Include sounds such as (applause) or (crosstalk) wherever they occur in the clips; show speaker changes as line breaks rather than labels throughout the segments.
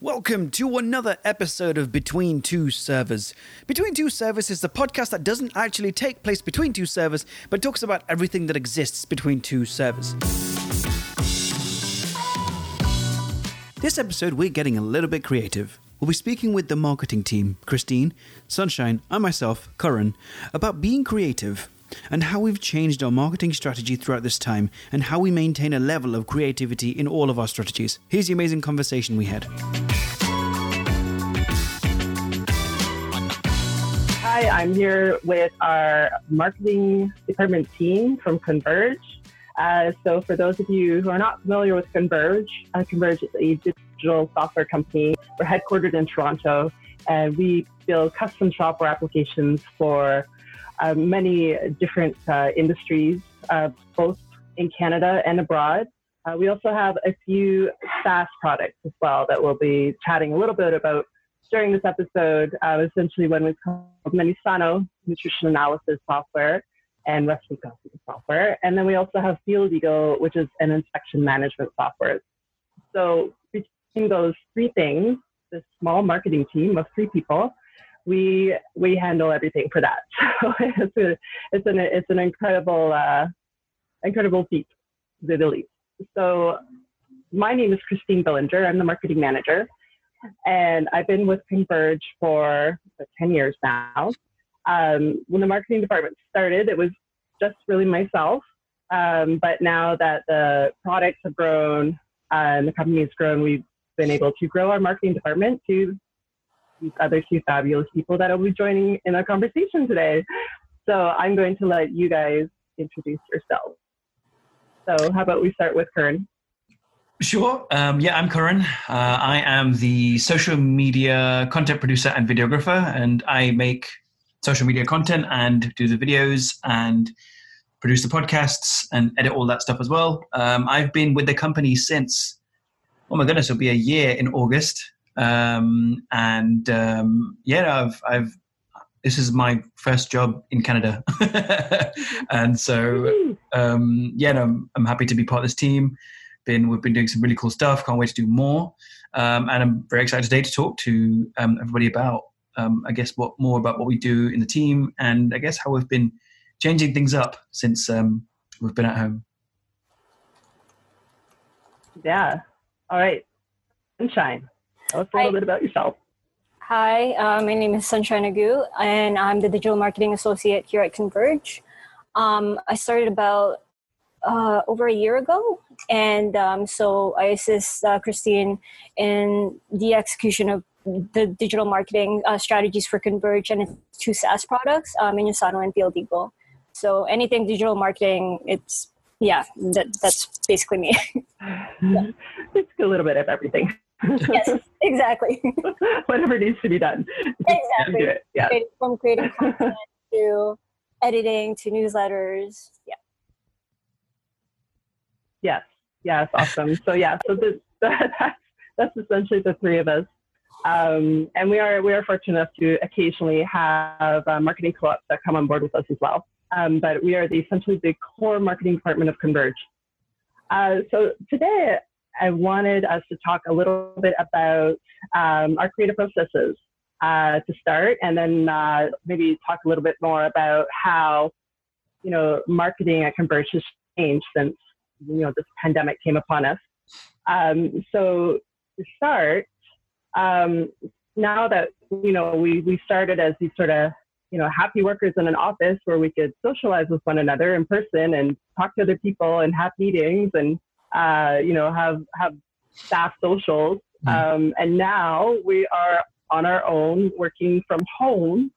Welcome to another episode of Between Two Servers. Between Two Servers is the podcast that doesn't actually take place between two servers, but talks about everything that exists between two servers. This episode, we're getting a little bit creative. We'll be speaking with the marketing team, Christine, Sunshine, and myself, Curran, about being creative and how we've changed our marketing strategy throughout this time and how we maintain a level of creativity in all of our strategies. Here's the amazing conversation we had.
Hi, I'm here with our marketing department team from Converge. Uh, so, for those of you who are not familiar with Converge, uh, Converge is a digital software company. We're headquartered in Toronto, and we build custom software applications for uh, many different uh, industries, uh, both in Canada and abroad. Uh, we also have a few SaaS products as well that we'll be chatting a little bit about during this episode. Uh, essentially, one was called Menusano Nutrition Analysis Software and Recipe Copy software. And then we also have Field Eagle, which is an inspection management software. So between those three things, this small marketing team of three people, we we handle everything for that. (laughs) So it's a, it's an it's an incredible uh, incredible feat, the least. So my name is Christine Billinger. I'm the marketing manager, and I've been with Converge for 10 years now. Um, when the marketing department started, it was just really myself. Um, but now that the products have grown uh, and the company has grown, we've been able to grow our marketing department to these other two fabulous people that will be joining in our conversation today. So I'm going to let you guys introduce yourselves. So how about we start with Curran?
Sure. Um, yeah, I'm Curran. Uh, I am the social media content producer and videographer, and I make social media content and do the videos and produce the podcasts and edit all that stuff as well. Um, I've been with the company since, oh my goodness, it'll be a year in August. Um, and um, yeah, I've, I've this is my first job in Canada, (laughs) and so um, yeah, no, I'm, I'm, happy to be part of this team. Been we've been doing some really cool stuff. Can't wait to do more, um, and I'm very excited today to talk to um, everybody about um, I guess what more about what we do in the team, and I guess how we've been changing things up since we've been at home.
Yeah. All right. Sunshine. Tell us a little Hi. bit about yourself.
Hi, uh, my name is Sunshine Agu, and I'm the Digital Marketing Associate here at Converge. Um, I started about uh, over a year ago, and um, so I assist uh, Christine in the execution of the digital marketing uh, strategies for Converge and its two SaaS products, um, Menusano and Field Eagle. So anything digital marketing, it's yeah, that, that's basically me. (laughs) (laughs)
yeah. It's a little bit of everything
yes, exactly. (laughs)
Whatever needs to be done.
Exactly. Do yeah. From creating content (laughs) to editing to newsletters. Yeah.
Yes. Yes. Awesome. So yeah. So this, (laughs) that's that's essentially the three of us. Um, and we are we are fortunate enough to occasionally have uh, marketing co-ops that come on board with us as well. Um, but we are the essentially the core marketing department of Converge. Uh, so today I wanted us to talk a little bit about um, our creative processes uh, to start, and then uh, maybe talk a little bit more about how you know marketing at Converge has changed since you know this pandemic came upon us. Um, so to start, um, now that you know we we started as these sort of you know happy workers in an office where we could socialize with one another in person and talk to other people and have meetings and uh, you know, have have staff socials. Mm-hmm. Um, and now we are on our own, working from home,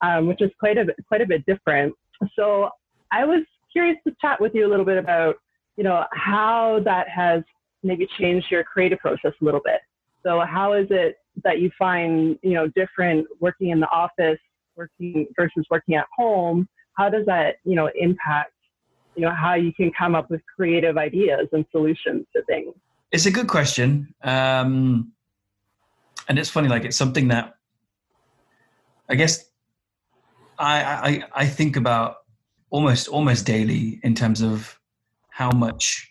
um, which is quite a bit, quite a bit different. So I was curious to chat with you a little bit about, you know, how that has maybe changed your creative process a little bit. So how is it that you find, you know, different working in the office, working versus working at home? How does that, you know, impact you know how you can come up with creative ideas and solutions to things
it's a good question um, and it's funny like it's something that i guess I, I i think about almost almost daily in terms of how much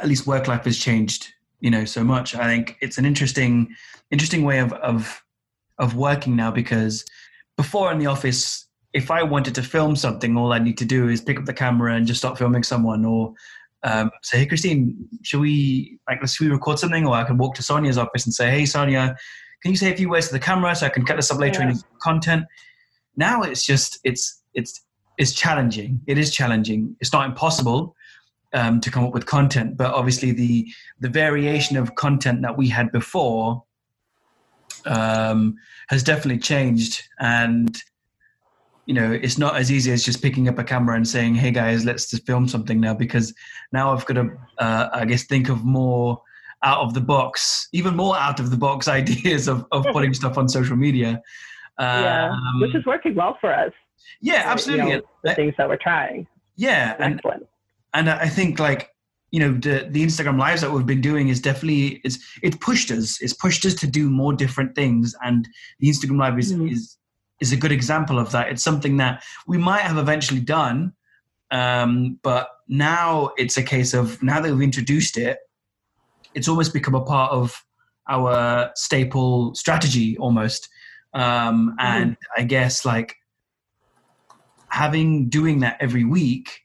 at least work life has changed you know so much. I think it's an interesting interesting way of of of working now because before in the office, if I wanted to film something, all I need to do is pick up the camera and just start filming someone, or um, say, "Hey, Christine, should we like let's we record something?" Or I can walk to Sonia's office and say, "Hey, Sonia, can you say a few words to the camera so I can cut this up later
Yeah.
in content?" Now it's just it's it's it's challenging. It is challenging. It's not impossible um, to come up with content, but obviously the the variation of content that we had before um, has definitely changed, and you know it's not as easy as just picking up a camera and saying, "Hey guys, let's just film something now," because now I've got to, uh, I guess, think of more out of the box, even more out of the box (laughs) ideas of of putting (laughs) stuff on social media.
yeah,
Um,
which is working well for us.
yeah,
you
absolutely.
know, the things that we're trying.
yeah, and
Excellent.
and I think like you know the the Instagram lives that we've been doing is definitely it's it's pushed us it's pushed us to do more different things and the Instagram live is
Mhm.
is is a good example of that. It's something that we might have eventually done um, but now it's a case of now that we've introduced it it's almost become a part of our staple strategy almost. Um, and I guess like having doing that every week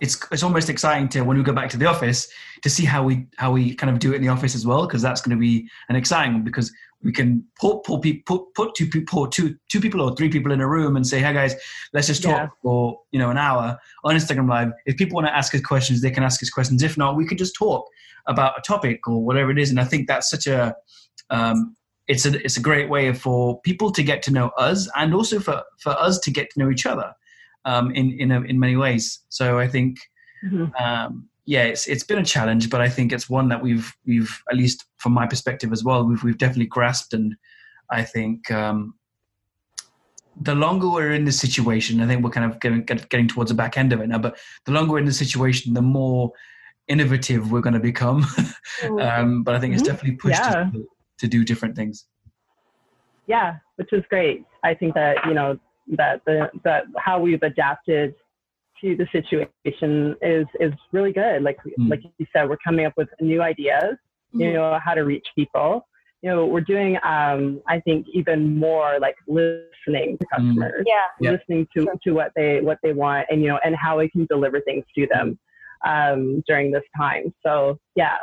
it's it's almost exciting to when we go back to the office to see how we how we kind of do it in the office as well because that's going to be an exciting one because we can put pull people put put two people two two people or three people in a room and say hey guys let's just talk
Yeah.
for you know an hour on Instagram live if people want to ask us questions they can ask us questions if not we could just talk about a topic or whatever it is and I think that's such a um, it's a it's a great way for people to get to know us and also for for us to get to know each other um, in in a, in many ways. So I think
Mhm.
um, yeah, it's it's been a challenge, but I think it's one that we've we've at least from my perspective as well, we've we've definitely grasped, and I think. Um, the longer we're in this situation, I think we're kind of getting, get- getting towards the back end of it now. But the longer we're in the situation, the more innovative we're going to become. (laughs) um, but I think it's
Mhm.
definitely pushed us to, to do different things.
Yeah, which is great. I think that you know that the that how we've adapted to the situation is is really good. Like
Mm.
like you said, we're coming up with new ideas. You know how to reach people. You know, we're doing um, I think even more like listening to customers,
Yeah.
Yeah.
listening to
Sure.
to what they what they want, and you know, and how we can deliver things to them um, during this time. So yeah,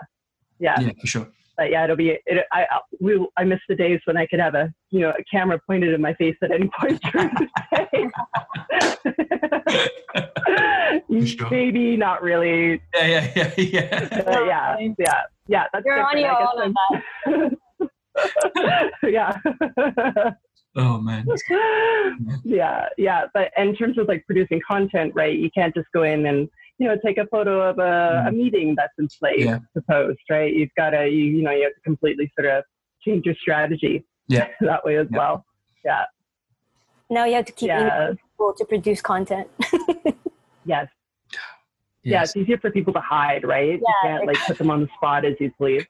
yeah
Yeah, for sure.
But yeah, it'll be. It, I I- we I miss the days when I could have a you know a camera pointed in my face at any point during the day. (laughs)
Sure.
Maybe not really.
Yeah, yeah, yeah, (laughs) yeah.
But yeah, yeah, yeah. That's
You're on
different.
your
I
own on that. (laughs)
Yeah.
Oh man.
yeah, yeah. But in terms of like producing content, right? You can't just go in and you know take a photo of a, a mm-hmm. meeting that's in place
Yeah.
to post, right? You've got to you you know you have to completely sort of change your strategy
Yeah. (laughs)
that way as
Yeah.
well. Yeah,
Now you have to keep
yeah,
emailing people to produce content. (laughs)
yes, yeah. It's easier for people to hide, right?
Yeah, you
can't like put them on the spot as easily.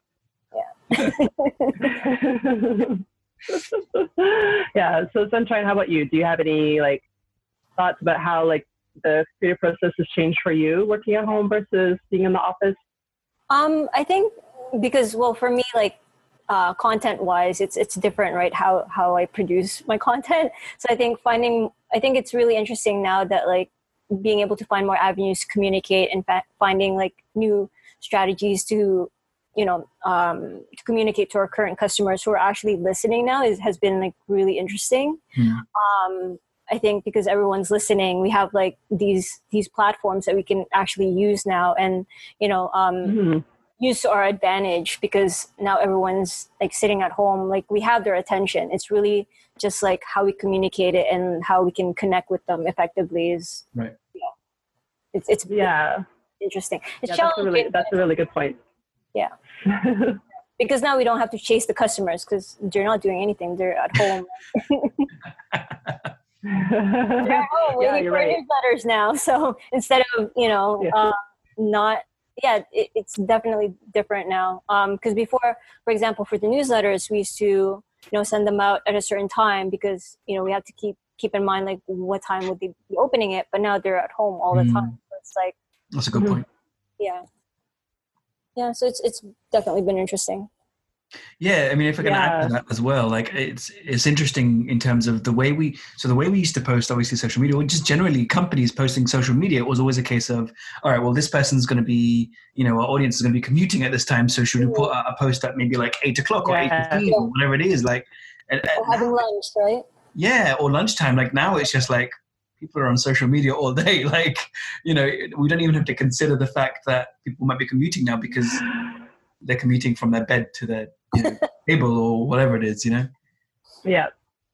Yeah. (laughs) yeah. So Sunshine, how about you? Do you have any like thoughts about how like the creative process has changed for you working at home versus being in the office?
Um, I think because well, for me, like uh, content wise, it's it's different, right? How how I produce my content. So I think finding, I think it's really interesting now that like being able to find more avenues to communicate and fa- finding like new strategies to you know um, to communicate to our current customers who are actually listening now is, has been like really interesting um, I think because everyone's listening, we have like these these platforms that we can actually use now, and you know, um,
Mhm.
use to our advantage because now everyone's like sitting at home. Like we have their attention. It's really just like how we communicate it and how we can connect with them effectively. Is
Right.
You know, it's it's
Yeah,
interesting. It's
yeah that's a really that's a really good point.
Yeah. (laughs) because now we don't have to chase the customers because they're not doing anything. They're at home. (laughs) they're (laughs) home
Yeah,
waiting for
right.
newsletters now. (laughs) So instead of you know
Yeah.
uh, not yeah, it, it's definitely different now. Because before, for example, for the newsletters, we used to you know send them out at a certain time because you know we have to keep keep in mind like what time would they be opening it. But now they're at home all the
Mm.
time. So it's like
That's a good
Mhm.
point.
yeah, yeah so it's it's definitely been interesting
Yeah, I mean, if I can add to that as well, like it's it's interesting in terms of the way we. So the way we used to post, obviously, social media, or just generally companies posting social media, it was always a case of, all right, well, this person's going to be, you know, our audience is going to be commuting at this time, so should we put mm-hmm. a, a post at maybe like eight o'clock or eight
Yeah.
fifteen or whatever it is, like, and, and
or having lunch right
yeah, or lunchtime. Like now, it's just like people are on social media all day. (laughs) Like, you know, we don't even have to consider the fact that people might be commuting now because they're commuting from their bed to their you know, (laughs) table or whatever it is. You know.
Yeah,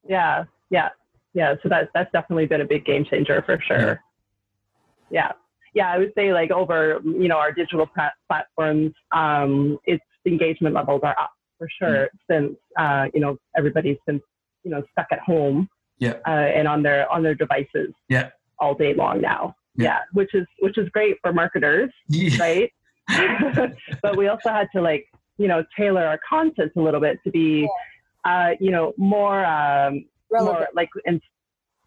yeah, yeah, yeah. So that's that's definitely been a big game changer for sure. Yeah, yeah. I would say like over you know our digital plat- platforms, um, its engagement levels are up for sure since uh, you know everybody's been you know stuck at home
Yeah.
uh, and on their on their devices
Yeah.
all day long now.
Yeah.
Yeah. which is which is great for marketers, (laughs)
Yeah.
right? (laughs) but we also had to like you know tailor our content a little bit to be uh, you know more um,
relevant
more like and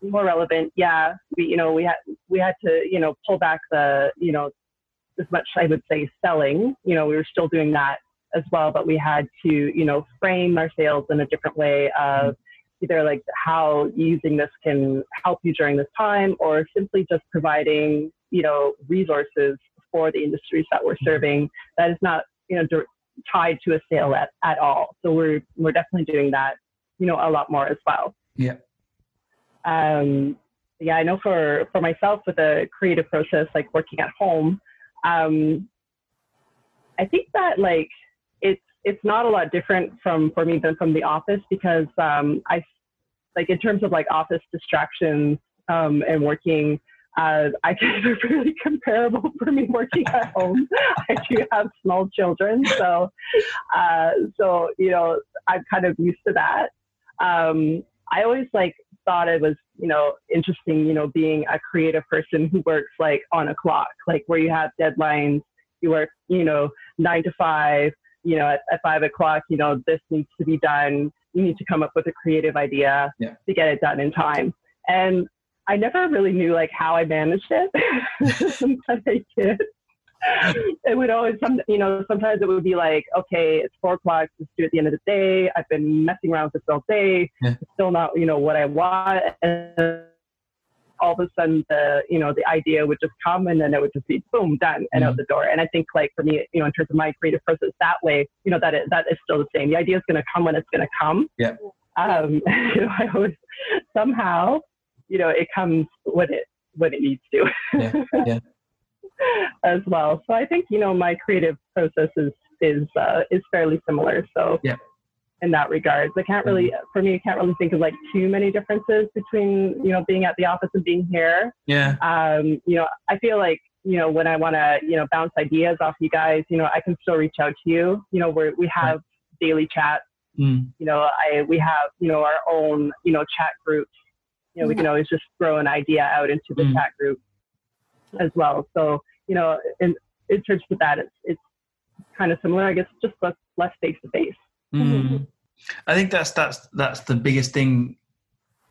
more relevant. Yeah, we you know we had we had to you know pull back the you know as much I would say selling. You know we were still doing that as well, but we had to you know frame our sales in a different way of either like how using this can help you during this time, or simply just providing you know resources for the industries that we're serving that is not you know tied to a sale at, at all. So we're we're definitely doing that you know a lot more as well.
Yeah.
Um, yeah, I know for for myself with the creative process, like working at home, um, I think that like it's it's not a lot different from for me than from the office because um, I like in terms of like office distractions um, and working. Uh, I think they're really (laughs) comparable for me working at home. I do have small children, so uh, so you know I'm kind of used to that. Um, I always like thought it was you know interesting, you know, being a creative person who works like on a clock, like where you have deadlines. You work, you know, nine to five. You know, at, at five o'clock, you know, this needs to be done. You need to come up with a creative idea
Yeah.
to get it done in time. And I never really knew like how I managed it, (laughs) but I did. It would always some, you know, sometimes it would be like, okay, it's four o'clock. Let's do it at the end of the day. I've been messing around with this all day.
Yeah.
It's still not, you know, what I want. And all of a sudden, the, you know, the idea would just come, and then it would just be boom, done, and out
Mhm.
the door. And I think, like for me, you know, in terms of my creative process, that way, you know, that is, that is still the same. The idea is going to come when it's going to come.
Yeah.
Um, (laughs) you know, I always somehow, you know, it comes when it when it needs to.
Yeah, yeah. (laughs)
as well. So I think you know my creative process is is uh, is fairly similar. So
Yeah.
in that regards, I can't really for me I can't really think of like too many differences between you know being at the office and being here.
Yeah.
Um, you know, I feel like you know when I want to you know bounce ideas off you guys, you know, I can still reach out to you. You know, we we have daily chats
Mm.
you know, I we have you know our own you know chat groups. You know, we can mm-hmm. always just throw an idea out into the
Mm.
chat group as well. So you know, in in terms of that, it's it's kind of similar. I guess just less less face to face.
I think that's that's that's the biggest thing.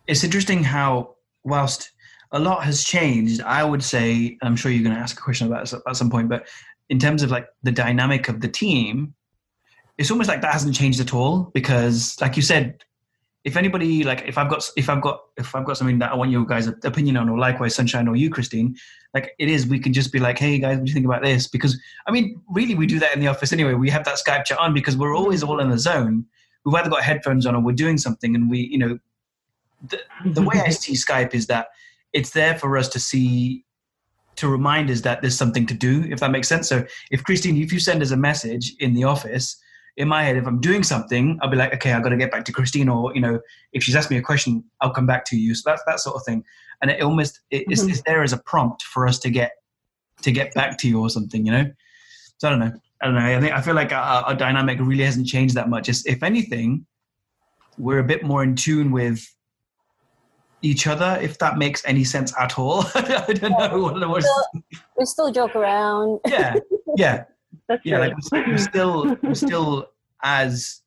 It's interesting how whilst a lot has changed, I would say I'm sure you're going to ask a question about this at some point, but in terms of like the dynamic of the team, it's almost like that hasn't changed at all because, like you said, if anybody like if I've got if I've got if I've got something that I want your guys' opinion on, or likewise Sunshine or you, Christine, like it is, we can just be like, hey guys, what do you think about this? Because I mean, really, we do that in the office anyway. We have that Skype chat on because we're always all in the zone. We've either got headphones on or we're doing something, and we, you know, the, the way I see Skype is that it's there for us to see, to remind us that there's something to do, if that makes sense. So if Christine, if you send us a message in the office, in my head, if I'm doing something, I'll be like, okay, I've got to get back to Christine, or you know, if she's asked me a question, I'll come back to you. So that's that sort of thing, and it almost it,
Mhm.
it's there as a prompt for us to get to get back to you or something, you know. So I don't know. I don't know. I think I feel like our, our dynamic really hasn't changed that much. It's, if anything, we're a bit more in tune with each other, if that makes any sense at all. (laughs) I don't know it was.
Still, we still joke around.
Yeah, yeah,
That's
yeah. Like we're, still, we're still as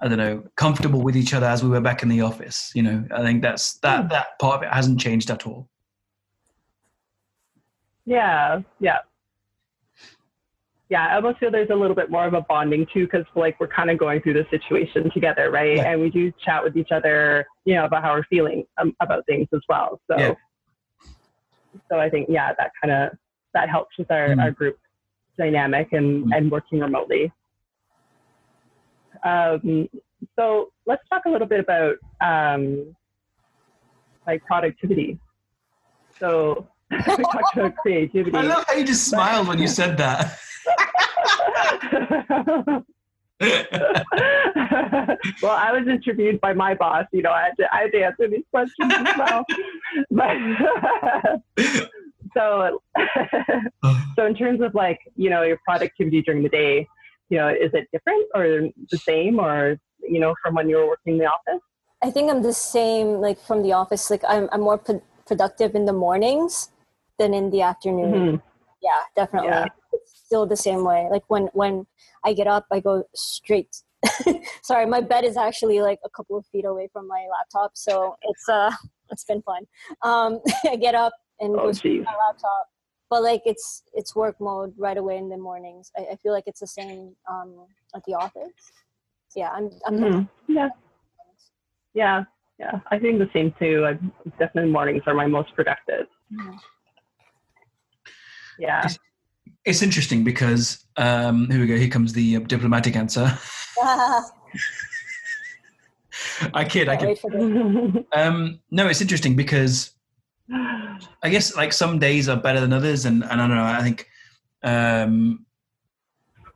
I don't know comfortable with each other as we were back in the office. You know, I think that's that that part of it hasn't changed at all.
yeah, yeah. yeah, I almost feel there's a little bit more of a bonding too, because like we're kind of going through the situation together, right?
Yeah.
And we do chat with each other, you know, about how we're feeling um, about things as well. So,
Yeah.
so I think yeah, that kind of that helps with our,
Mhm.
our group dynamic and
Mhm.
and working remotely. Um, so let's talk a little bit about um, like productivity. So (laughs) we talked about creativity.
I love how you just smiled when you said that. (laughs)
well, I was interviewed by my boss. You know, I had to, I had to answer these questions as well. (laughs) But so, (laughs) so in terms of like, you know, your productivity during the day, you know, is it different or the same, or you know, from when you were working in the office?
I think I'm the same, like from the office. Like I'm, I'm more pro- productive in the mornings than in the afternoon.
Mhm.
Yeah, definitely.
Yeah.
It's still the same way. Like when when I get up, I go straight. (laughs) Sorry, my bed is actually like a couple of feet away from my laptop, so it's uh it's been fun. Um, (laughs) I get up and
Oh,
go straight
geez.
to my laptop, but like it's it's work mode right away in the mornings. I, I feel like it's the same um at the office. Yeah, I'm I'm
Mhm. Yeah. Yeah. Yeah. I think the same too. I definitely mornings are my most productive.
Mhm.
Yeah.
It's interesting because um, here we go. Here comes the uh, diplomatic answer. (laughs) (laughs) I kid. I
Can't
kid.
wait for this.
Um, no, it's interesting because I guess like some days are better than others, and, and I don't know. I think, um,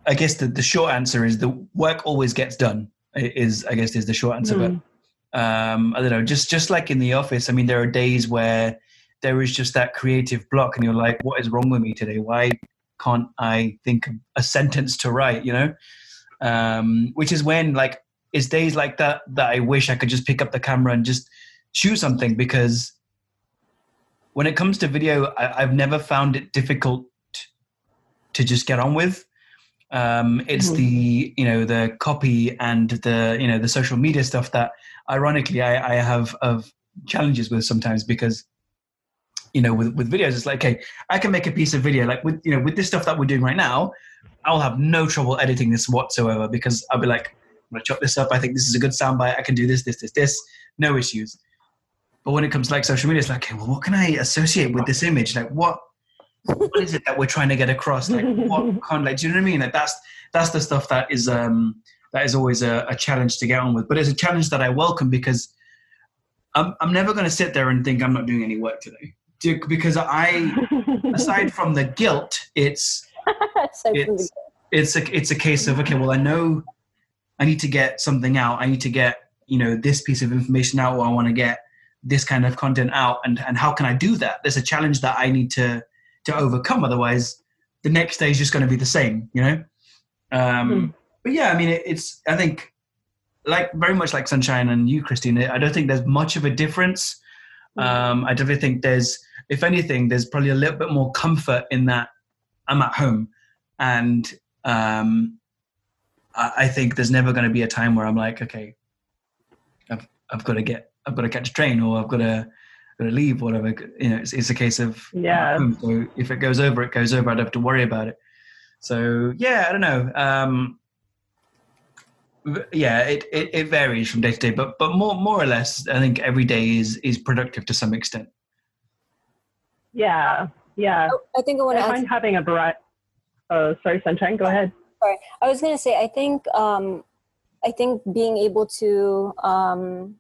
I guess the, the short answer is the work always gets done. Is I guess is the short answer.
Mhm.
But um, I don't know. Just just like in the office, I mean, there are days where there is just that creative block, and you're like, "What is wrong with me today? Why can't I think of a sentence to write?" You know, um, which is when like it's days like that that I wish I could just pick up the camera and just shoot something because when it comes to video, I, I've never found it difficult to just get on with. Um, it's
Mhm.
the you know the copy and the you know the social media stuff that ironically I, I have of challenges with sometimes because you know with, with videos it's like okay I can make a piece of video like with you know with this stuff that we're doing right now I'll have no trouble editing this whatsoever because I'll be like I'm gonna chop this up I think this is a good soundbite I can do this this this this no issues but when it comes to like social media it's like okay well what can I associate with this image like what what is it that we're trying to get across? Like what (laughs) kind like do you know what I mean? Like that's that's the stuff that is um that is always a, a challenge to get on with. But it's a challenge that I welcome because I'm I'm never gonna sit there and think I'm not doing any work today. Because I aside from the guilt, it's (laughs)
Aside from the-
it's it's a it's a case of okay, well I know I need to get something out. I need to get you know this piece of information out, or I want to get this kind of content out, and and how can I do that? There's a challenge that I need to to overcome. Otherwise, the next day is just going to be the same, you know. Um,
Hmm.
But yeah, I mean, it, it's I think like very much like Sunshine and you, Christine. I don't think there's much of a difference. Um, I definitely think there's, if anything, there's probably a little bit more comfort in that I'm at home, and um, I, I think there's never going to be a time where I'm like, okay, I've I've got to get, I've got to catch a train, or I've got to, got to leave, whatever. You know, it's, it's a case of
Yeah.
home, So if it goes over, it goes over. I don't have to worry about it. So yeah, I don't know. Um, yeah, it, it, it varies from day to day, but but more more or less, I think every day is is productive to some extent.
yeah. Yeah.
I think I want to add
find having a variety. Oh, sorry, Sunshine. Go ahead.
Sorry, I was gonna say I think um, I think being able to um,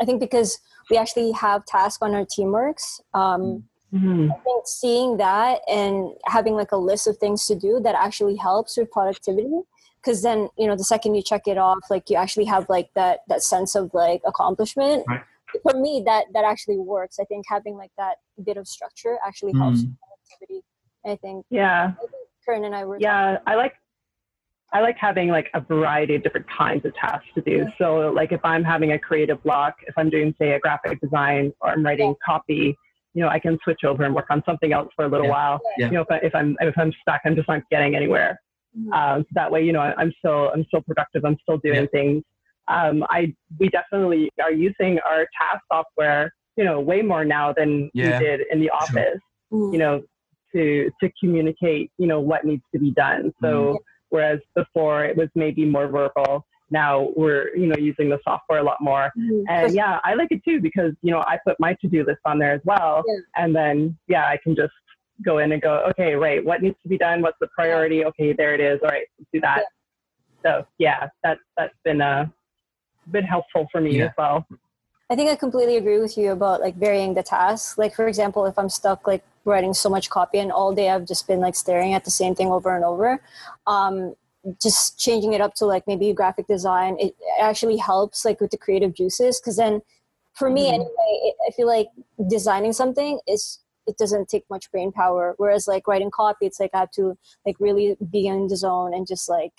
I think because we actually have tasks on our teamworks. Um,
Mhm.
I think seeing that and having like a list of things to do that actually helps with productivity. Because then you know the second you check it off, like you actually have like that that sense of like accomplishment.
Right.
For me, that that actually works. I think having like that bit of structure actually helps
Mm.
with productivity. I think
Yeah.
Curran and I were
Yeah. I like. I like having like a variety of different kinds of tasks to do. So, like if I'm having a creative block, if I'm doing say a graphic design or I'm writing copy, you know, I can switch over and work on something else for a little
Yeah.
while.
Yeah.
You know, if, I, if I'm if I'm stuck, I'm just not getting anywhere.
Mhm.
Um, so that way, you know, I- I'm still I'm still productive. I'm still doing
Yeah.
things. Um, I we definitely are using our task software, you know, way more now than we did in the
sure.
office.
Mhm.
You know, to to communicate, you know, what needs to be done. So
Mhm.
Whereas before it was maybe more verbal, now we're you know using the software a lot more. And yeah, I like it too because you know I put my to do list on there as well,
Yeah.
and then yeah, I can just go in and go, okay, right, what needs to be done? What's the priority? Okay, there it is. All right, let's do that. So yeah, that's that's been uh been helpful for me
Yeah.
as well.
I think I completely agree with you about like varying the tasks. Like for example, if I'm stuck like writing so much copy and all day I've just been like staring at the same thing over and over, um, just changing it up to like maybe graphic design, it actually helps like with the creative juices. Because then, for me
Mhm.
anyway, it, I feel like designing something is it doesn't take much brain power. Whereas like writing copy, it's like I have to like really be in the zone and just like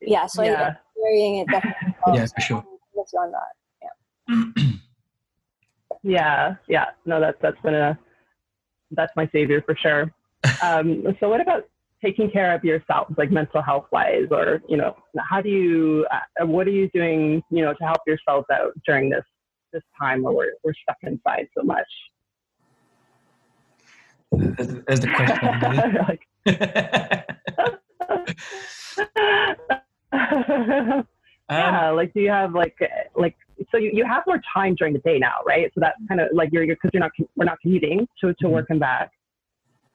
yeah. So I
Yeah.
think varying it definitely (laughs) helps.
Yeah, for sure.
I'm with you on that.
Yeah, (clears throat) yeah. No, that's that's been a that's my savior for sure. Um, so what about taking care of yourself, like mental health wise, or you know, how do you uh, what are you doing, you know, to help yourselves out during this this time where we're we're stuck inside so much?
There's the question. (laughs) (laughs) (laughs) um,
yeah, like do you have like like so you, you have more time during the day now, right? So that's kind of like you're because you're not we're not commuting to to
Mhm.
work and back.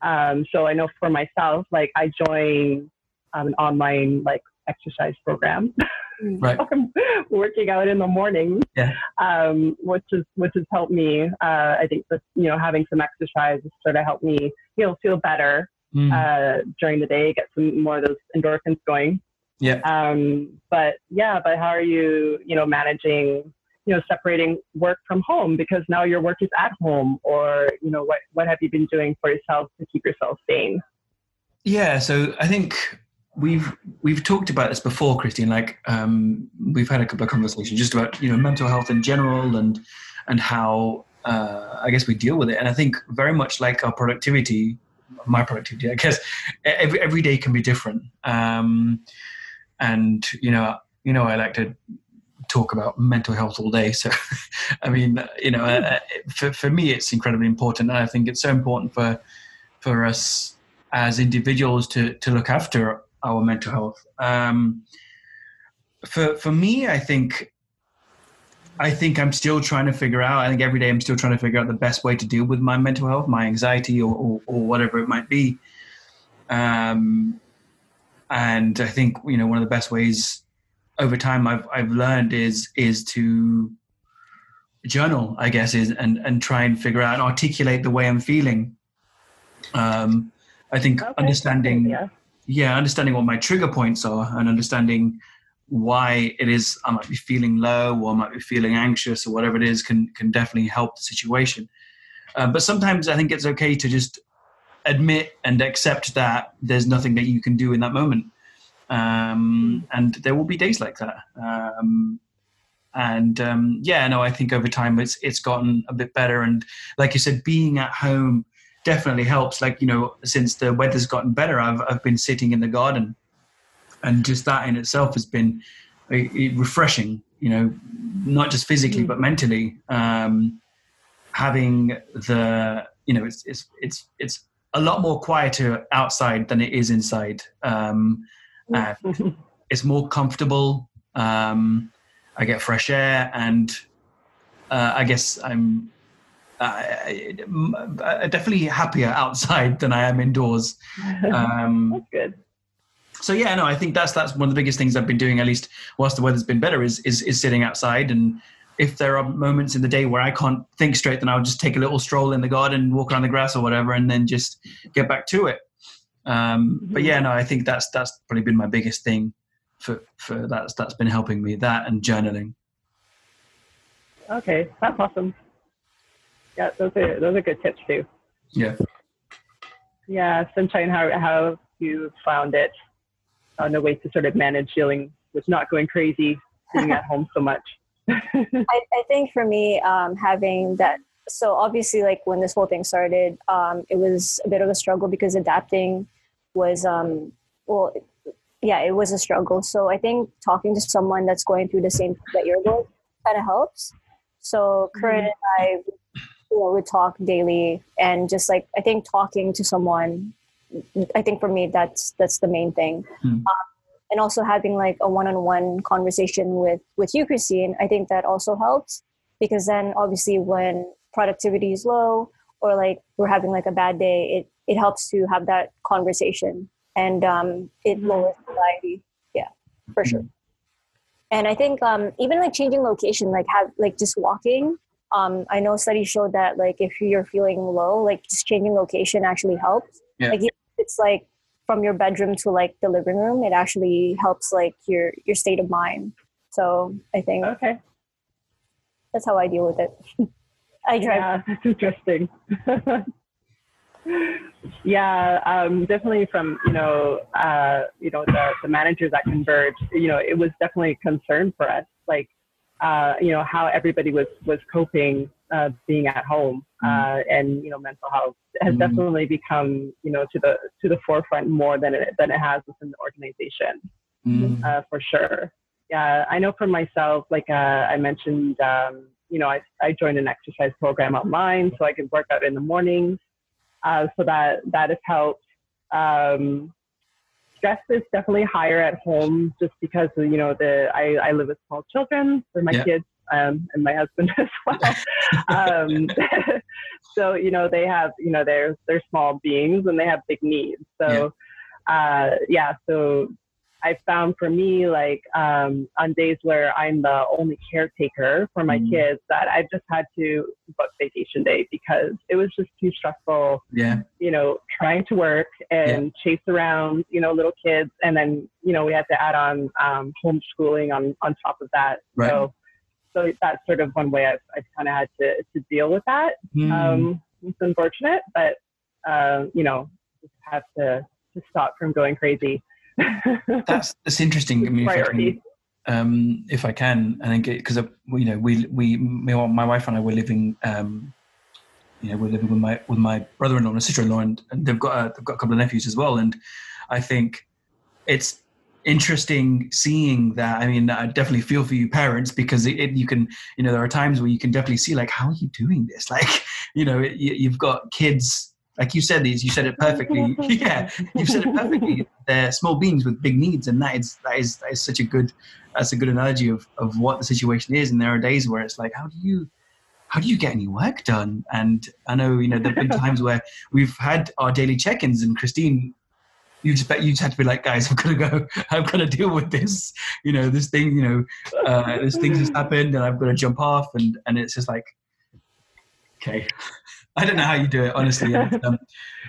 Um, so I know for myself, like I joined um, an online like exercise program. (laughs)
right.
I'm working out in the morning,
Yeah.
um, which is which has helped me. Uh, I think that you know having some exercise has sort of helped me feel feel better
Mm.
uh, during the day, get some more of those endorphins going.
Yeah.
Um, but yeah, but how are you, you know, managing, you know, separating work from home because now your work is at home, or you know, what what have you been doing for yourself to keep yourself sane?
Yeah, so I think we've we've talked about this before, Christine. Like um, we've had a couple of conversations just about you know mental health in general and and how uh, I guess we deal with it. And I think very much like our productivity, my productivity, I guess every every day can be different. Um, and you know, you know, I like to talk about mental health all day. So, (laughs) I mean, you know, uh, for for me, it's incredibly important, and I think it's so important for for us as individuals to to look after our mental health. Um, for for me, I think I think I'm still trying to figure out. I think every day I'm still trying to figure out the best way to deal with my mental health, my anxiety, or or, or whatever it might be. Um, and I think you know one of the best ways over time I've I've learned is is to journal. I guess is and and try and figure out and articulate the way I'm feeling. Um, I think
Okay,
understanding
yeah.
yeah understanding what my trigger points are and understanding why it is i might be feeling low or i might be feeling anxious or whatever it is can can definitely help the situation uh, but sometimes i think it's okay to just admit and accept that there's nothing that you can do in that moment um, and there will be days like that um, and um, yeah no i think over time it's it's gotten a bit better and like you said being at home definitely helps. Like you know, since the weather's gotten better, I've I've been sitting in the garden, and just that in itself has been uh, refreshing. You know, not just physically but mentally. Um, having the you know, it's it's it's it's a lot more quieter outside than it is inside. Um, and it's more comfortable. Um, I get fresh air, and uh, I guess I'm uh, definitely happier (laughs) outside than I am indoors. (laughs) Um,
That's good.
so yeah, no, I think that's that's one of the biggest things I've been doing. At least whilst the weather's been better, is is, is sitting outside. And if there are moments in the day where I can't think straight, then I'll just take a little stroll in the garden, walk around the grass or whatever, and then just get back to it. Um, But yeah, no, I think that's that's probably been my biggest thing for for that's that's been helping me. That and journaling.
Okay, that's awesome. Yeah, those are those are good tips too.
Yeah.
Yeah, Sunshine, how how you found it on a way to sort of manage dealing with not going crazy, sitting at home so much? (laughs)
I, I think for me, um, having that, so obviously, like when this whole thing started, um, it was a bit of a struggle because adapting was, um, well, yeah, it was a struggle. So I think talking to someone that's going through the same thing that you're going kind of helps. So Curran and I you know, we talk daily and just like I think talking to someone I think for me that's that's the main thing.
Hmm.
Um, and also having like a one-on-one conversation with with you Christine, I think that also helps because then obviously when productivity is low or like we're having like a bad day, it it helps to have that conversation and um, it lowers anxiety. Yeah, for sure. And I think um, even like changing location, like have like just walking. Um, I know studies show that like if you're feeling low, like just changing location actually helps.
Yeah.
Like it's like from your bedroom to like the living room, it actually helps like your your state of mind. So I think
Okay.
that's how I deal with it. (laughs) I drive.
Yeah, that's interesting. (laughs) yeah, um, definitely from you know uh, you know the, the managers at Converge, you know it was definitely a concern for us, like uh, you know how everybody was was coping uh, being at home, uh, and you know mental health has
Mm.
definitely become you know to the to the forefront more than it than it has within the organization
Mm.
uh, for sure. Yeah, I know for myself, like uh, I mentioned, um, you know, I, I joined an exercise program online so I could work out in the mornings. Uh, so that that has helped. Um, stress is definitely higher at home just because you know the I, I live with small children for my
Yeah.
kids um, and my husband (laughs) as well. um, (laughs) so you know they have you know they're they're small beings and they have big needs. So uh, yeah, so I found for me, like um, on days where I'm the only caretaker for my
Mm.
kids, that I've just had to book vacation day because it was just too stressful,
Yeah.
you know, trying to work and chase around, you know, little kids. And then, you know, we had to add on um, homeschooling on, on top of that.
Right.
So, so that's sort of one way I've, I've kind of had to, to deal with that.
Mm.
Um, it's unfortunate, but, uh, you know, just have to, to stop from going crazy.
That's that's interesting. I mean, if I, can, um, if I can, I think because you know we we my wife and I were living. Um, you know, we're living with my with my brother-in-law and sister-in-law, and, and they've got a, they've got a couple of nephews as well. And I think it's interesting seeing that. I mean, I definitely feel for you parents because it, it, you can, you know, there are times where you can definitely see like, how are you doing this? (laughs) Like, you know, you, you've got kids. Like you said these, you said it perfectly. (laughs) yeah, you said it perfectly. They're small beings with big needs, and that is that is that is such a good that's a good analogy of of what the situation is. And there are days where it's like, how do you how do you get any work done? And I know you know there've been (laughs) times where we've had our daily check-ins, and Christine, you just bet you just had to be like, guys, I've got to go. (laughs) I've got to deal with this. You know, this thing. You know, uh, this thing just happened, and I've got to jump off, and and it's just like, okay. (laughs) I don't know how you do it, honestly. (laughs) Um,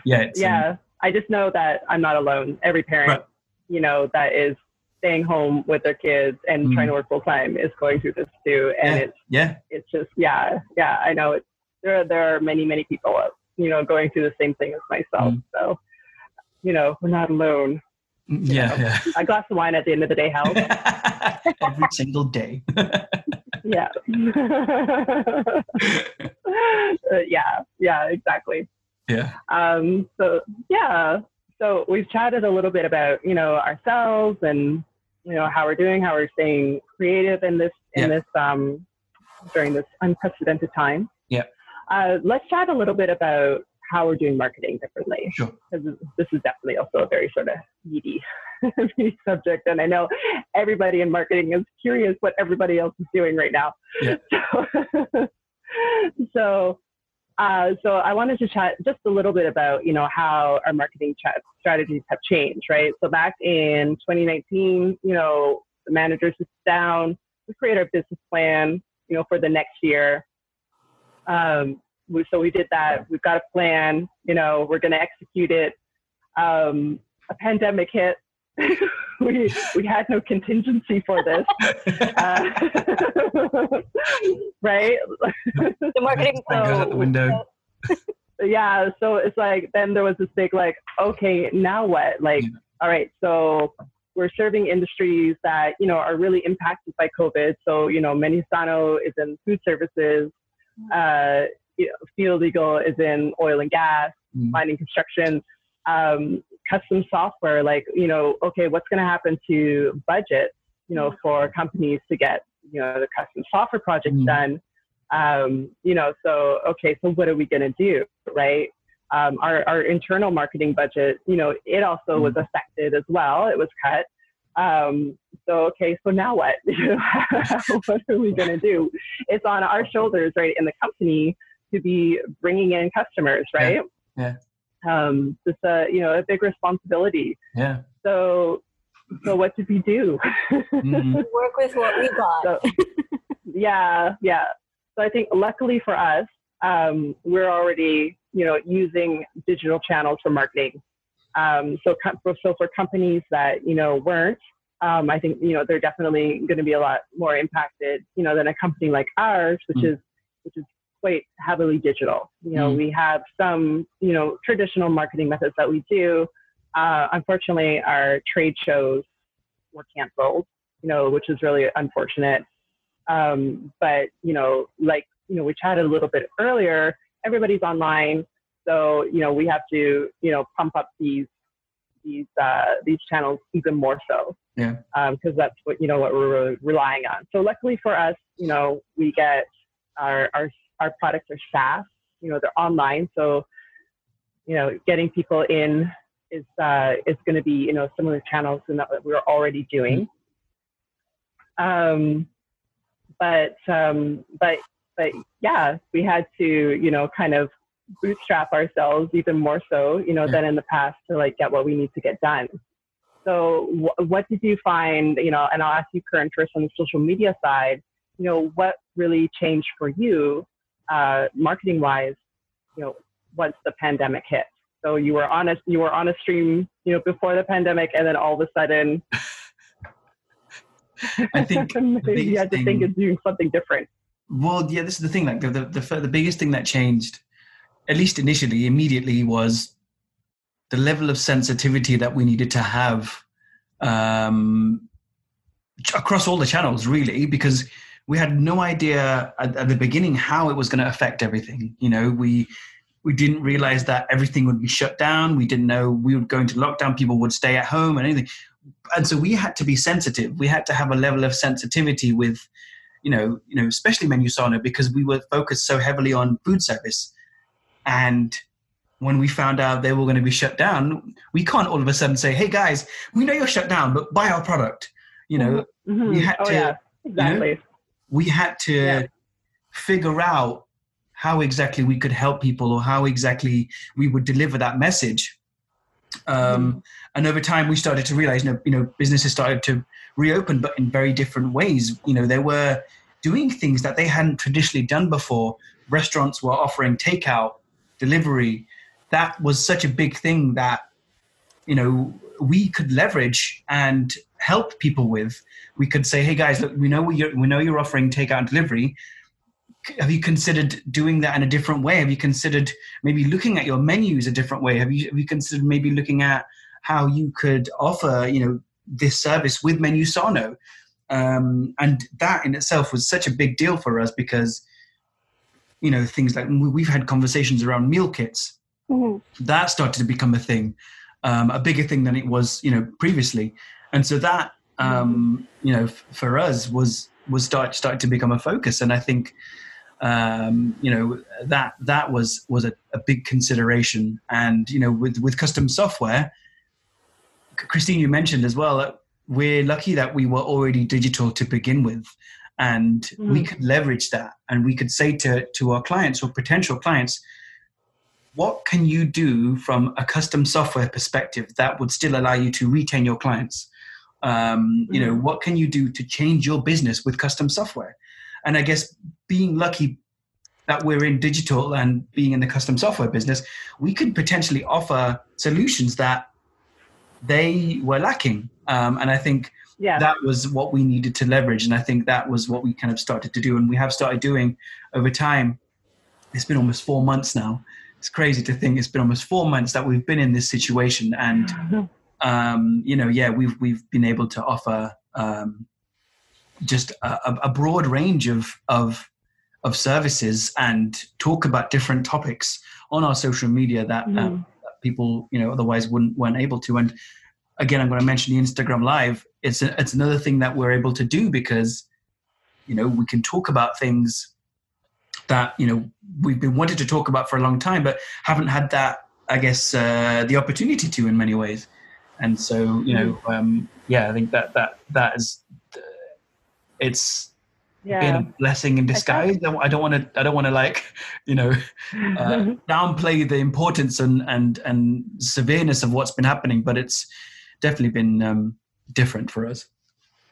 yeah, it's, um,
yeah, I just know that I'm not alone. Every parent,
Right.
you know, that is staying home with their kids and
Mhm.
trying to work full time is going through this too. And
Yeah.
it's
yeah,
it's just yeah, yeah. I know it's there. Are, there are many many people, you know, going through the same thing as myself.
Mm.
So, you know, we're not alone.
yeah,
A glass of wine at the end of the day helps. (laughs)
Every single day.
Yeah. (laughs) Uh, yeah. Yeah. Exactly.
yeah.
Um, so yeah, so we've chatted a little bit about you know ourselves and you know how we're doing, how we're staying creative in this in
Yeah.
this um, during this unprecedented time.
Yeah.
Uh, let's chat a little bit about how we're doing marketing differently
Sure.
because this is definitely also a very sort of meaty, (laughs) meaty subject, and I know everybody in marketing is curious what everybody else is doing right now.
Yeah. (laughs)
So, so, uh, so I wanted to chat just a little bit about you know how our marketing strategies have changed, right? So back in 2019, you know, the managers sit down, we create our business plan, you know, for the next year. Um, we, so we did that. We've got a plan. You know, we're going to execute it. Um, a pandemic hit. (laughs) we we had no contingency for this, uh, (laughs) right?
The marketing
That goes out the window. (laughs)
yeah. So it's like then there was this big like, okay, now what? Like,
Yeah.
all right, so we're serving industries that you know are really impacted by COVID. So you know, Menusano is in food services. Uh, you know, Field Eagle is in oil and gas,
Mm.
mining, construction. Um, custom software, like you know, okay, what's going to happen to budget? You know, for companies to get you know the custom software projects
Mm.
done. Um, you know, so okay, so what are we going to do, right? Um, our our internal marketing budget, you know, it also was affected as well. It was cut. Um, so okay, so now what? (laughs) what are we going to do? It's on our shoulders, right, in the company to be bringing in customers, right?
Yeah.
Um, it's a you know a big responsibility.
Yeah.
So so what did we do?
Mhm. (laughs)
Work with what we got.
So, yeah, yeah. So I think luckily for us, um, we're already, you know, using digital channels for marketing. Um, so, com- so for companies that, you know, weren't, um, I think, you know, they're definitely going to be a lot more impacted, you know, than a company like ours, which
Mm.
is, which is quite heavily digital. You know,
Mm.
we have some, you know, traditional marketing methods that we do. Uh, unfortunately, our trade shows were canceled, you know, which is really unfortunate. Um, but you know, like you know, we chatted a little bit earlier. Everybody's online, so you know, we have to you know pump up these these uh, these channels even more so.
Yeah.
Because that's what you know what we're really relying on. So luckily for us, you know, we get our our our products are SaaS. You know, they're online, so you know, getting people in is uh, is going to be you know similar channels than that we're already doing. Um, but um, but but yeah, we had to you know kind of bootstrap ourselves even more so you know
Yeah.
than in the past to like get what we need to get done. So wh- what did you find? You know, and I'll ask you, Curran, first on the social media side. You know, what really changed for you, uh, marketing wise? You know, once the pandemic hit. So you were on a you were on a stream, you know, before the pandemic, and then all of a sudden, (laughs)
I think (laughs)
you had to think of doing something different.
Well, yeah, this is the thing. Like the the the, the biggest thing that changed, at least initially, immediately, was the level of sensitivity that we needed to have um, across all the channels, really, because we had no idea at, at the beginning how it was going to affect everything. You know, we we didn't realize that everything would be shut down. We didn't know we would go into lockdown. People would stay at home and anything. And so we had to be sensitive. We had to have a level of sensitivity with you know, you know, especially Menusano because we were focused so heavily on food service. And when we found out they were going to be shut down, we can't all of a sudden say, "Hey guys, we know you're shut down, but buy our product." You know,
Mhm.
we had
oh
to-
yeah, exactly.
We had to
Yeah.
figure out how exactly we could help people or how exactly we would deliver that message. Um, And over time, we started to realize, you know, you know, businesses started to reopen, but in very different ways. You know, they were doing things that they hadn't traditionally done before. Restaurants were offering takeout, delivery. That was such a big thing that you know we could leverage and help people with. We could say, "Hey guys, look, we know we we know you're offering takeout and delivery. Have you considered doing that in a different way? Have you considered maybe looking at your menus a different way? Have you have you considered maybe looking at how you could offer you know this service with Menusano?" Um, and that in itself was such a big deal for us because you know things like we- we've had conversations around meal kits
Mhm.
that started to become a thing, um, a bigger thing than it was, you know, previously. And so that, um, you know, f- for us was was start started to become a focus. And I think, um, you know, that that was was a, a big consideration. And you know, with with custom software, Christine, you mentioned as well. that We're lucky that we were already digital to begin with. And we
Mm.
could leverage that, and we could say to to our clients or potential clients, what can you do from a custom software perspective that would still allow you to retain your clients um, you know what can you do to change your business with custom software? And i guess being lucky that we're in digital and being in the custom software business we could potentially offer solutions that they were lacking. Um, and i think
Yeah.
that was what we needed to leverage. And i think that was what we kind of started to do. And we have started doing over time. It's been almost four months now. It's crazy to think it's been almost four months that we've been in this situation. And (laughs) um, you know yeah we've we've been able to offer um, just a, a- broad range of of of services and talk about different topics on our social media that,
Mhm.
um, that people you know otherwise wouldn't weren't able to and again i'm going to mention the instagram live it's a, it's another thing that we're able to do because you know we can talk about things that you know we've been wanting to talk about for a long time, but haven't had that, I guess, uh, the opportunity to in many ways. And so, you know,
Mm-hmm.
um, yeah, I think that that that is, uh, it's
Yeah.
been a blessing in disguise. I don't want to, I don't want to like, (laughs) you know, uh, (laughs) downplay the importance and and and severeness of what's been happening, but it's definitely been um, different for us.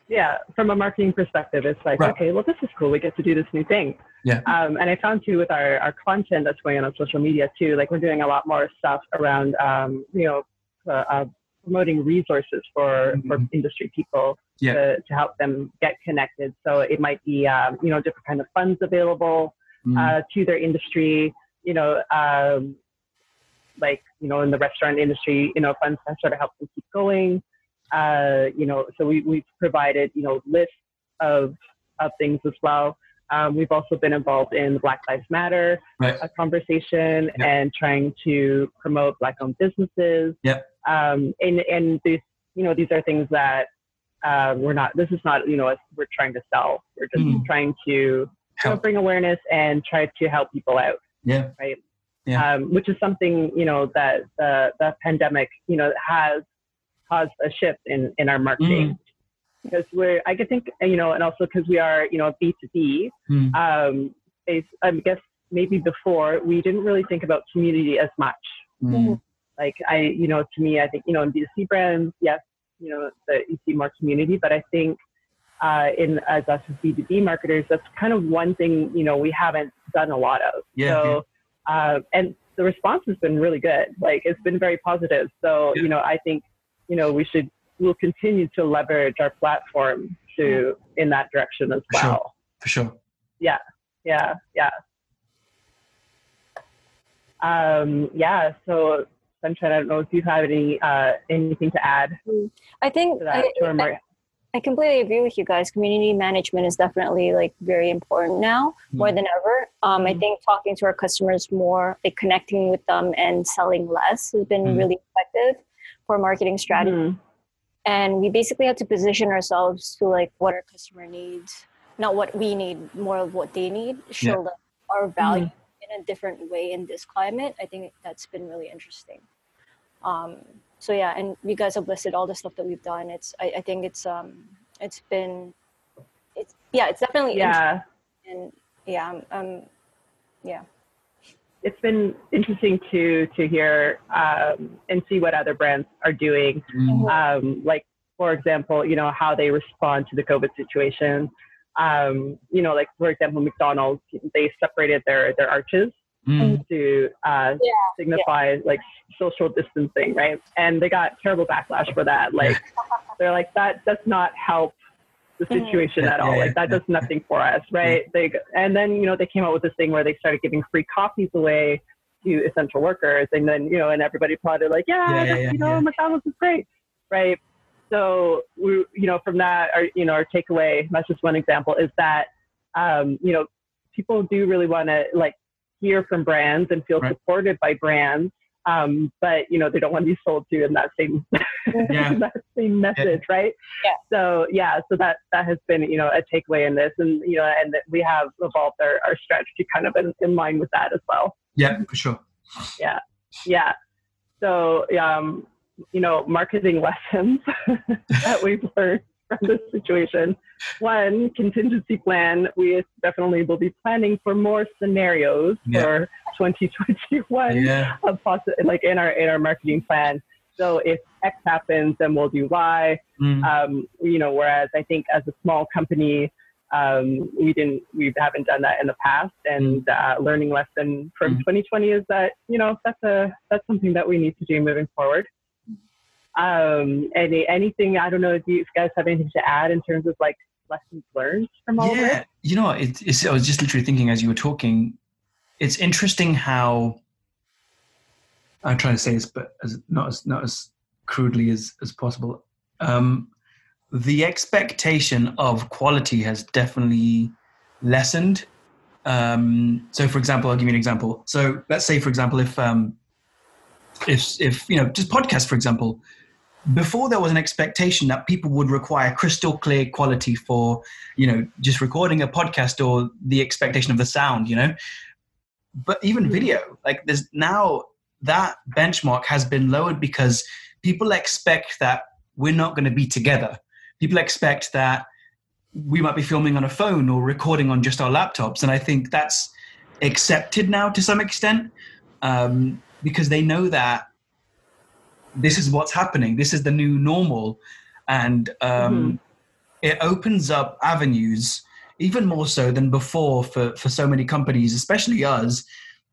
yeah, from a marketing perspective, it's like,
Right.
okay, well, this is cool. We get to do this new thing.
Yeah.
Um, and I found too with our, our content that's going on on social media too, like we're doing a lot more stuff around, um, you know, uh, uh, promoting resources for, for
Mhm.
industry people
Yeah.
to, to help them get connected. So it might be, um, you know, different kind of funds available
Mm.
uh, to their industry, you know, um, like, you know, in the restaurant industry, you know, funds that sort of help them keep going. Uh, you know, so we, we've provided, you know, lists of, of things as well. Um, we've also been involved in the Black Lives Matter
Right.
uh, conversation
Yeah.
and trying to promote Black-owned businesses.
Yep.
Um, and and these, you know, these are things that uh, we're not. This is not, you know, us- we're trying to sell. We're just
Mm.
trying to know, bring awareness and try to help people out,
Yeah.
right?
Yeah.
Um, which is something you know that the the pandemic, you know, has caused a shift in in our marketing.
Mm.
Because we're, I could think, you know, and also because we are, you know, B two B,
Mm.
um, I guess maybe before we didn't really think about community as much.
Mm.
Like I, you know, to me, I think, you know, in B2C brands, yes, you know, that you see more community, but I think uh, in as us as B2B marketers, that's kind of one thing, you know, we haven't done a lot of.
Yeah,
So, uh, and the response has been really good. Like it's been very positive. So,
Yeah.
you know, I think, you know, we should, we'll continue to leverage our platform to in that direction as
For sure.
well.
For sure.
Yeah. Yeah, yeah. Um, yeah. So, Sunshine, I don't know if you have any uh, anything to add
I think
to that
I,
to
I completely agree with you guys. Community management is definitely like very important now more than ever. Um, I
Mhm.
think talking to our customers more, like connecting with them and selling less has been
Mhm.
really effective for marketing strategy.
Mhm.
And we basically had to position ourselves to like what our customer needs, not what we need, more of what they need. Show them our value in a different way in this climate. I think that's been really interesting. Um, so yeah, and you guys have listed all the stuff that we've done. It's I, I think it's um it's been it's yeah it's definitely
Yeah,
and yeah um, um yeah
it's been interesting to to hear um, and see what other brands are doing.
Mm.
Um, like, for example, you know how they respond to the COVID situation. Um, you know, like for example, McDonald's they separated their their arches
Mm.
to uh,
Yeah,
signify like social distancing, right? And they got terrible backlash for that. Like (laughs) they're like that does not help the
Mhm.
situation
Yeah,
at all.
yeah,
like that
yeah.
does nothing for us, right? They and then you know they came out with this thing where they started giving free coffees away to essential workers, and then you know and everybody applauded like yeah,
Yeah, yeah, yeah,
you know
yeah.
McDonald's is great, right? So we you know from that our you know our takeaway that's just one example is that um, you know people do really want to like hear from brands and feel
Right.
supported by brands um, but you know they don't want to be sold to in that same (laughs)
Yeah.
that same message right
Yeah.
so yeah so that that has been you know a takeaway in this and you know and that we have evolved our, our strategy kind of in, in line with that as well
Yeah, for sure.
Yeah, yeah so um, you know marketing (laughs) lessons (laughs) that we've learned from this situation one contingency plan we definitely will be planning for more scenarios
Yeah.
for 2021
Yeah.
of possi- like in our in our marketing plan so if x happens then we'll do y
Mm.
um, you know whereas i think as a small company um, we didn't we haven't done that in the past and uh, learning lesson from
Mm.
2020 is that you know that's a that's something that we need to do moving forward um, any anything i don't know if you guys have anything to add in terms of like lessons learned from all of
yeah,
this
you know, it, it's, I was just literally thinking as you were talking. It's interesting how I'm trying to say this, but as not as not as crudely as as possible. Um, the expectation of quality has definitely lessened. Um, so, for example, I'll give you an example. So, let's say, for example, if um, if if you know, just podcast, for example, before there was an expectation that people would require crystal clear quality for you know just recording a podcast or the expectation of the sound you know? But even video like there's now that benchmark has been lowered because people expect that we're not going to be together. People expect that we might be filming on a phone or recording on just our laptops and i think that's accepted now to some extent um, because they know that this is what's happening. This is the new normal, and um, mm-hmm. it opens up avenues even more so than before for for so many companies, especially us.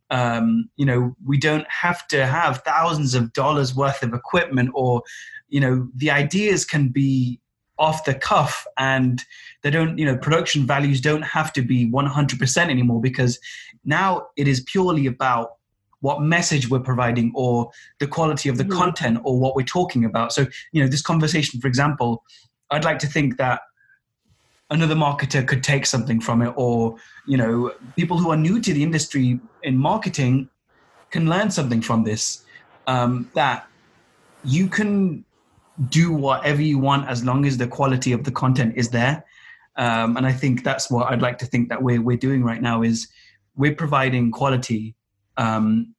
Um, you know, we don't have to have thousands of dollars worth of equipment, or you know, the ideas can be off the cuff and they don't you know production values don't have to be 100% anymore because now it is purely about what message we're providing or the quality of the mm-hmm. content or what we're talking about. So, you know, this conversation, for example, I'd like to think that another marketer could take something from it or, you know, people who are new to the industry in marketing can learn something from this. Um, that you can do whatever you want as long as the quality of the content is there. Um, and I think that's what I'd like to think that we're, we're doing right now is we're providing quality um,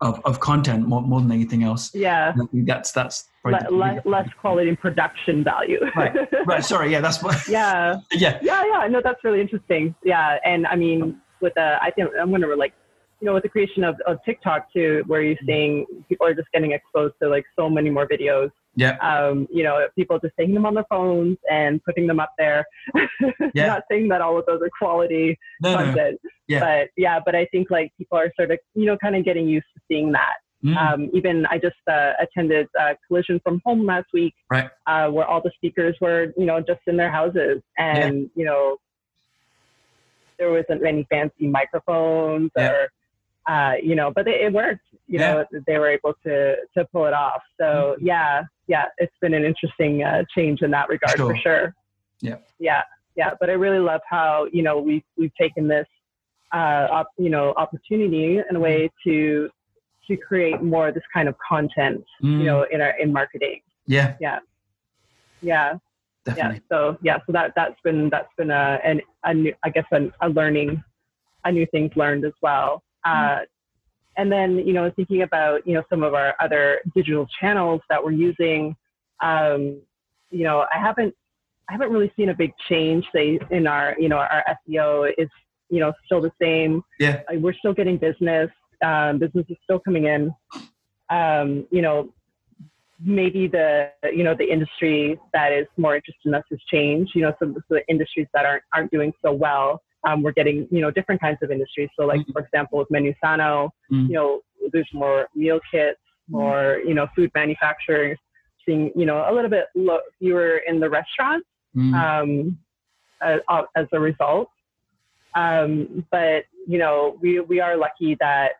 of, of content more, more than anything else.
Yeah,
that's that's
Le- less, less quality and production value.
right, right. (laughs) Sorry, yeah, that's what.
yeah, (laughs)
yeah,
yeah, yeah. No, that's really interesting. Yeah, and I mean, with the, I think I'm gonna like, you know, with the creation of, of TikTok too, where you're seeing people are just getting exposed to like so many more videos
yeah.
Um, you know, people just taking them on their phones and putting them up there. (laughs) yeah. Not saying that all of those are quality no, content. No. Yeah. But yeah, but I think like people are sort of, you know, kind of getting used to seeing that. Mm. Um, even I just uh, attended a collision from home last week,
right?
Uh, where all the speakers were, you know, just in their houses, and yeah. you know, there wasn't any fancy microphones yeah. or uh, you know, but it, it worked. You yeah. know, they were able to to pull it off. So mm-hmm. yeah, yeah, it's been an interesting uh, change in that regard sure. for sure.
Yeah,
yeah, yeah. But I really love how you know we've we've taken this uh, op, you know opportunity in a way mm-hmm. to to create more of this kind of content, mm. you know, in our in marketing.
Yeah,
yeah, yeah.
Definitely.
Yeah. So yeah, so that that's been that's been a an a new I guess a, a learning a new things learned as well. Uh, and then, you know, thinking about, you know, some of our other digital channels that we're using, um, you know, I haven't, I haven't really seen a big change, say, in our, you know, our SEO is, you know, still the same.
Yeah.
We're still getting business. Um, business is still coming in. Um, you know, maybe the, you know, the industry that is more interested in us has changed. You know, some of the industries that aren't, aren't doing so well um, we're getting you know different kinds of industries. So like mm-hmm. for example with Menu Sano, mm-hmm. you know there's more meal kits, mm-hmm. more you know food manufacturers, seeing you know a little bit lo- fewer in the restaurants mm-hmm. um, as, as, a result. Um, but you know we we are lucky that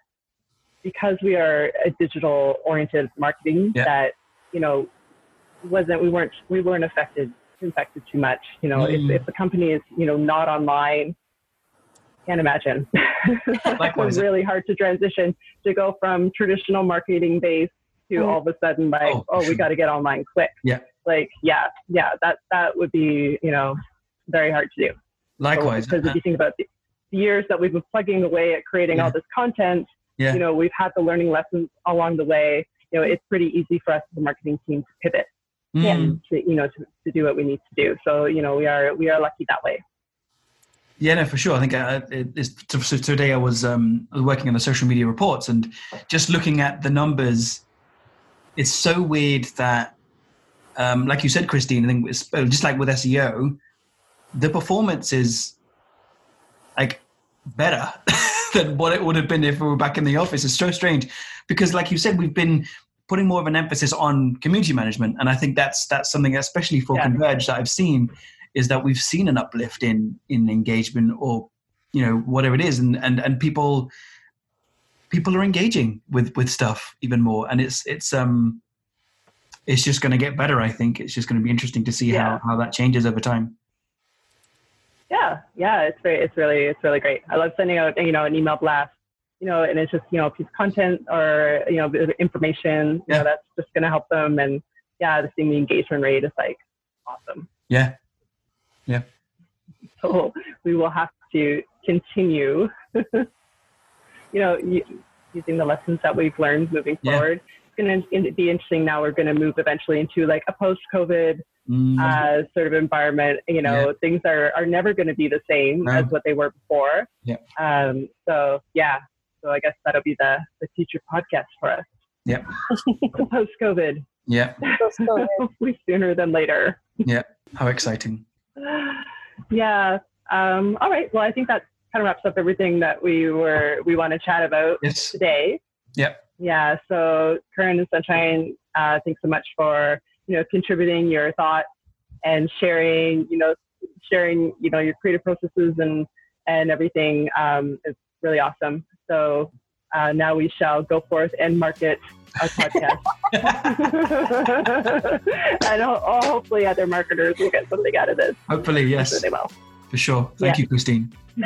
because we are a digital oriented marketing yeah. that you know wasn't we weren't we weren't affected infected too much. You know, mm. if, if the company is, you know, not online, can't imagine. (laughs) it's really hard to transition to go from traditional marketing base to mm. all of a sudden like, oh, oh we got to get online quick.
Yeah.
Like, yeah, yeah, that that would be you know very hard to do.
Likewise,
because if you think about the years that we've been plugging away at creating yeah. all this content,
yeah.
you know, we've had the learning lessons along the way. You know, it's pretty easy for us as a marketing team to pivot mm. and to you know to, to do what we need to do. So you know, we are we are lucky that way.
Yeah, no, for sure. I think uh, so today I was um, working on the social media reports and just looking at the numbers. It's so weird that, um, like you said, Christine, I think it's, uh, just like with SEO, the performance is like better (laughs) than what it would have been if we were back in the office. It's so strange because, like you said, we've been putting more of an emphasis on community management, and I think that's that's something, especially for yeah. Converge, that I've seen is that we've seen an uplift in in engagement or you know whatever it is and and and people people are engaging with with stuff even more and it's it's um it's just going to get better i think it's just going to be interesting to see yeah. how how that changes over time
yeah yeah it's very it's really it's really great i love sending out you know an email blast you know, and it's just you know a piece of content or you know information. You
Yeah.
know, that's just going to help them. And yeah, seeing the engagement rate is like awesome.
Yeah.
So we will have to continue, (laughs) you know, using the lessons that we've learned moving
Yeah.
forward. It's going to be interesting. Now we're going to move eventually into like a post-COVID
Mm,
uh, sort of environment. You know, things are, are never going to be the same
No.
as what they were before.
Yeah.
Um, so yeah, so I guess that'll be the, the future podcast for us.
Yep.
Post COVID,
yeah. (laughs) (laughs)
Hopefully sooner than later. Yeah.
How exciting. (sighs)
yeah. Um, all right. Well, I think that kind of wraps up everything that we were we want to chat about
Yes.
today.
Yep.
Yeah. So, Curran and Sunshine, uh, thanks so much for you know contributing your thoughts and sharing. You know, sharing you know your creative processes and and everything. Um, it's really awesome. So uh, now we shall go forth and market our podcast. (laughs) and ho- oh, hopefully other marketers will get something out of this.
Hopefully, yes,
sure they will.
for sure. Thank
Yeah.
you, Christine. (laughs)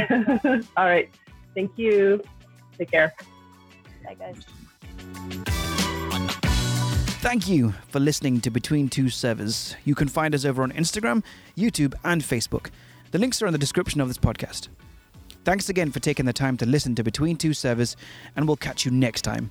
All right. Thank you. Take care.
Bye, guys.
Thank you for listening to Between Two Servers. You can find us over on Instagram, YouTube, and Facebook. The links are in the description of this podcast. Thanks again for taking the time to listen to Between Two Servers, and we'll catch you next time.